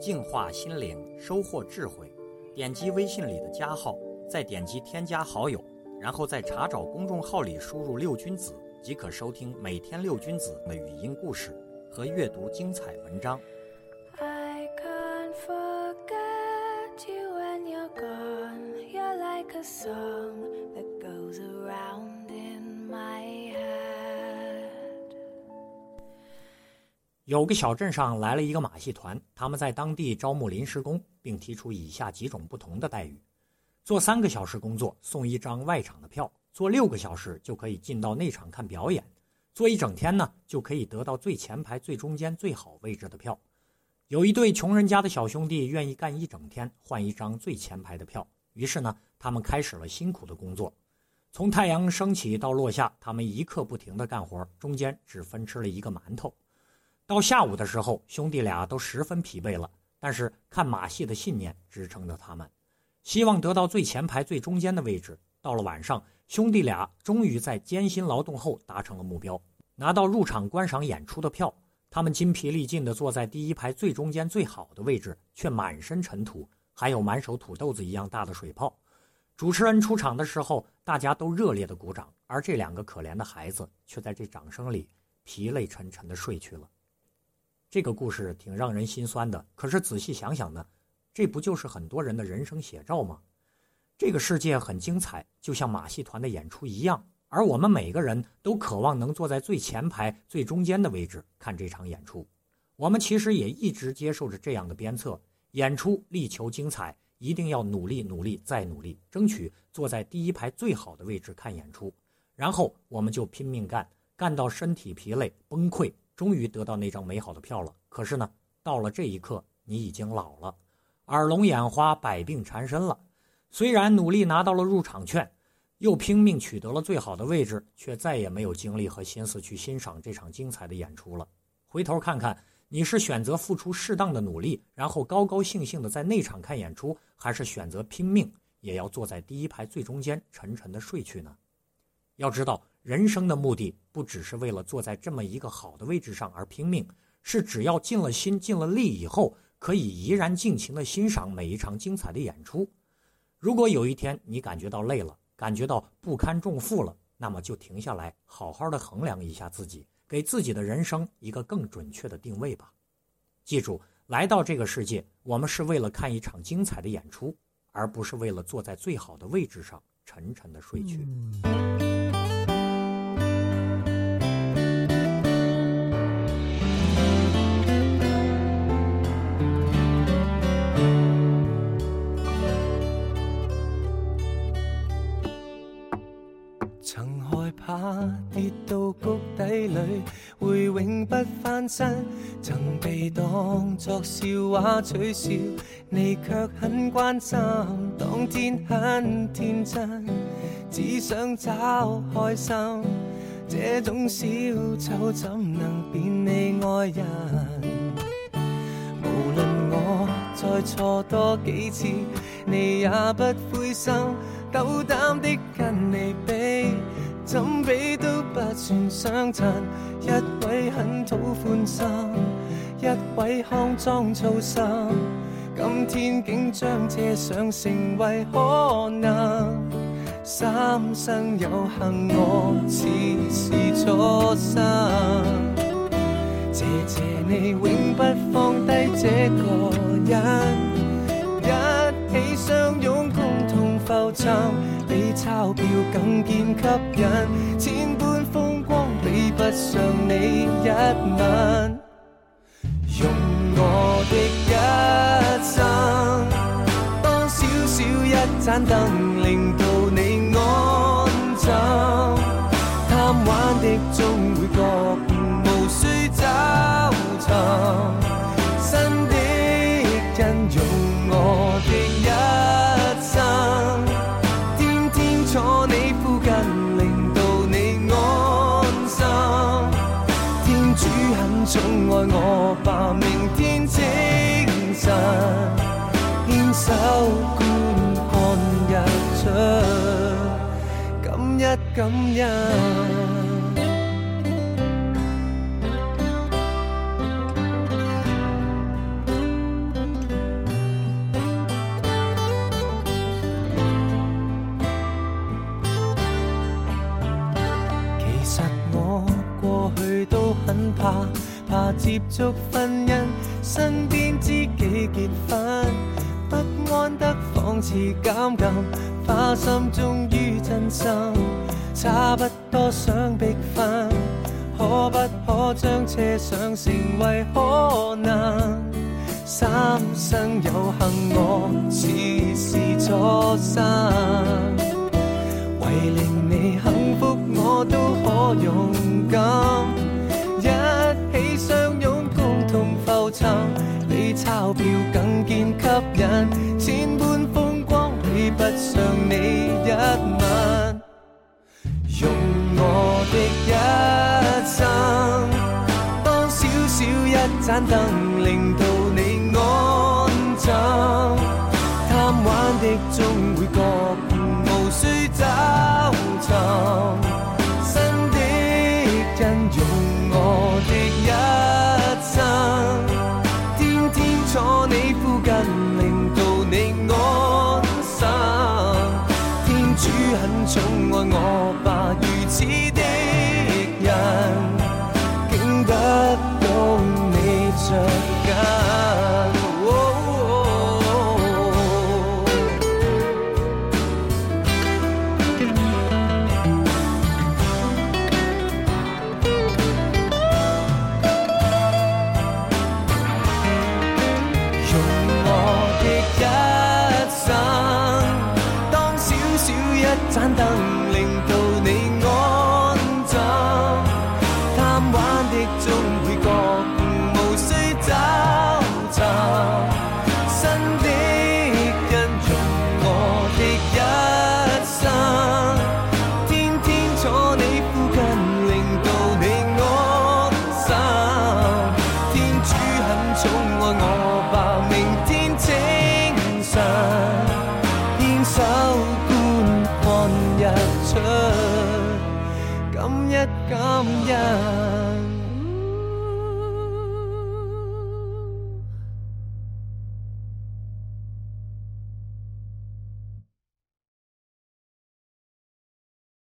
净化心灵，收获智慧。点击微信里的加号，再点击添加好友，然后在查找公众号里输入“六君子”，即可收听每天六君子的语音故事和阅读精彩文章。I can't forget you when you're gone. You're like a song that goes around in my head. 有个小镇上来了一个马戏团，他们在当地招募临时工，并提出以下几种不同的待遇：做三个小时工作送一张外场的票；做六个小时就可以进到内场看表演；做一整天呢就可以得到最前排、最中间、最好位置的票。有一对穷人家的小兄弟愿意干一整天换一张最前排的票，于是呢，他们开始了辛苦的工作，从太阳升起到落下，他们一刻不停的干活，中间只分吃了一个馒头。到下午的时候，兄弟俩都十分疲惫了，但是看马戏的信念支撑着他们，希望得到最前排最中间的位置。到了晚上，兄弟俩终于在艰辛劳动后达成了目标，拿到入场观赏演出的票。他们筋疲力尽地坐在第一排最中间最好的位置，却满身尘土，还有满手土豆子一样大的水泡。主持人出场的时候，大家都热烈地鼓掌，而这两个可怜的孩子却在这掌声里疲累沉沉地睡去了。这个故事挺让人心酸的，可是仔细想想呢，这不就是很多人的人生写照吗？这个世界很精彩，就像马戏团的演出一样，而我们每个人都渴望能坐在最前排、最中间的位置看这场演出。我们其实也一直接受着这样的鞭策：演出力求精彩，一定要努力、努力再努力，争取坐在第一排最好的位置看演出。然后我们就拼命干，干到身体疲累、崩溃。终于得到那张美好的票了，可是呢，到了这一刻，你已经老了，耳聋眼花，百病缠身了。虽然努力拿到了入场券，又拼命取得了最好的位置，却再也没有精力和心思去欣赏这场精彩的演出了。回头看看，你是选择付出适当的努力，然后高高兴兴的在内场看演出，还是选择拼命也要坐在第一排最中间，沉沉的睡去呢？要知道。人生的目的不只是为了坐在这么一个好的位置上而拼命，是只要尽了心、尽了力以后，可以怡然尽情地欣赏每一场精彩的演出。如果有一天你感觉到累了，感觉到不堪重负了，那么就停下来，好好的衡量一下自己，给自己的人生一个更准确的定位吧。记住，来到这个世界，我们是为了看一场精彩的演出，而不是为了坐在最好的位置上沉沉的睡去。曾害怕跌到谷底里会永不翻身，曾被当作笑话取笑，你却很关心。当天很天真，只想找开心。这种小丑怎能变你爱人？无论我再错多几次，你也不灰心，斗胆的跟你比，怎比都不算相衬。一位很讨欢心，一位康庄粗心，今天竟将这想成为可能。三生有幸，我似是初生。谢谢你永不放低这个人，一起相拥，共同浮沉，比钞票更见吸引。千般风光比不上你一吻，用我的一生当小小一盏灯，令。到。用我的一生，天天坐你附近，令到你安心。天主很宠爱我吧，明天清晨牵手观看日出，感恩感恩。接触婚姻，身边知己结婚，不安得仿似监禁，花心终于真心，差不多想逼婚，可不可将车想成为可能？三生有幸，我似是初生，为令你幸福，我都可勇敢。比钞票更见吸引，千般风光比不上你一吻。用我的一生，当小小一盏灯，令到你安枕。贪玩的终会觉无需找寻。用我的一生当小小一盏灯。感一感恩。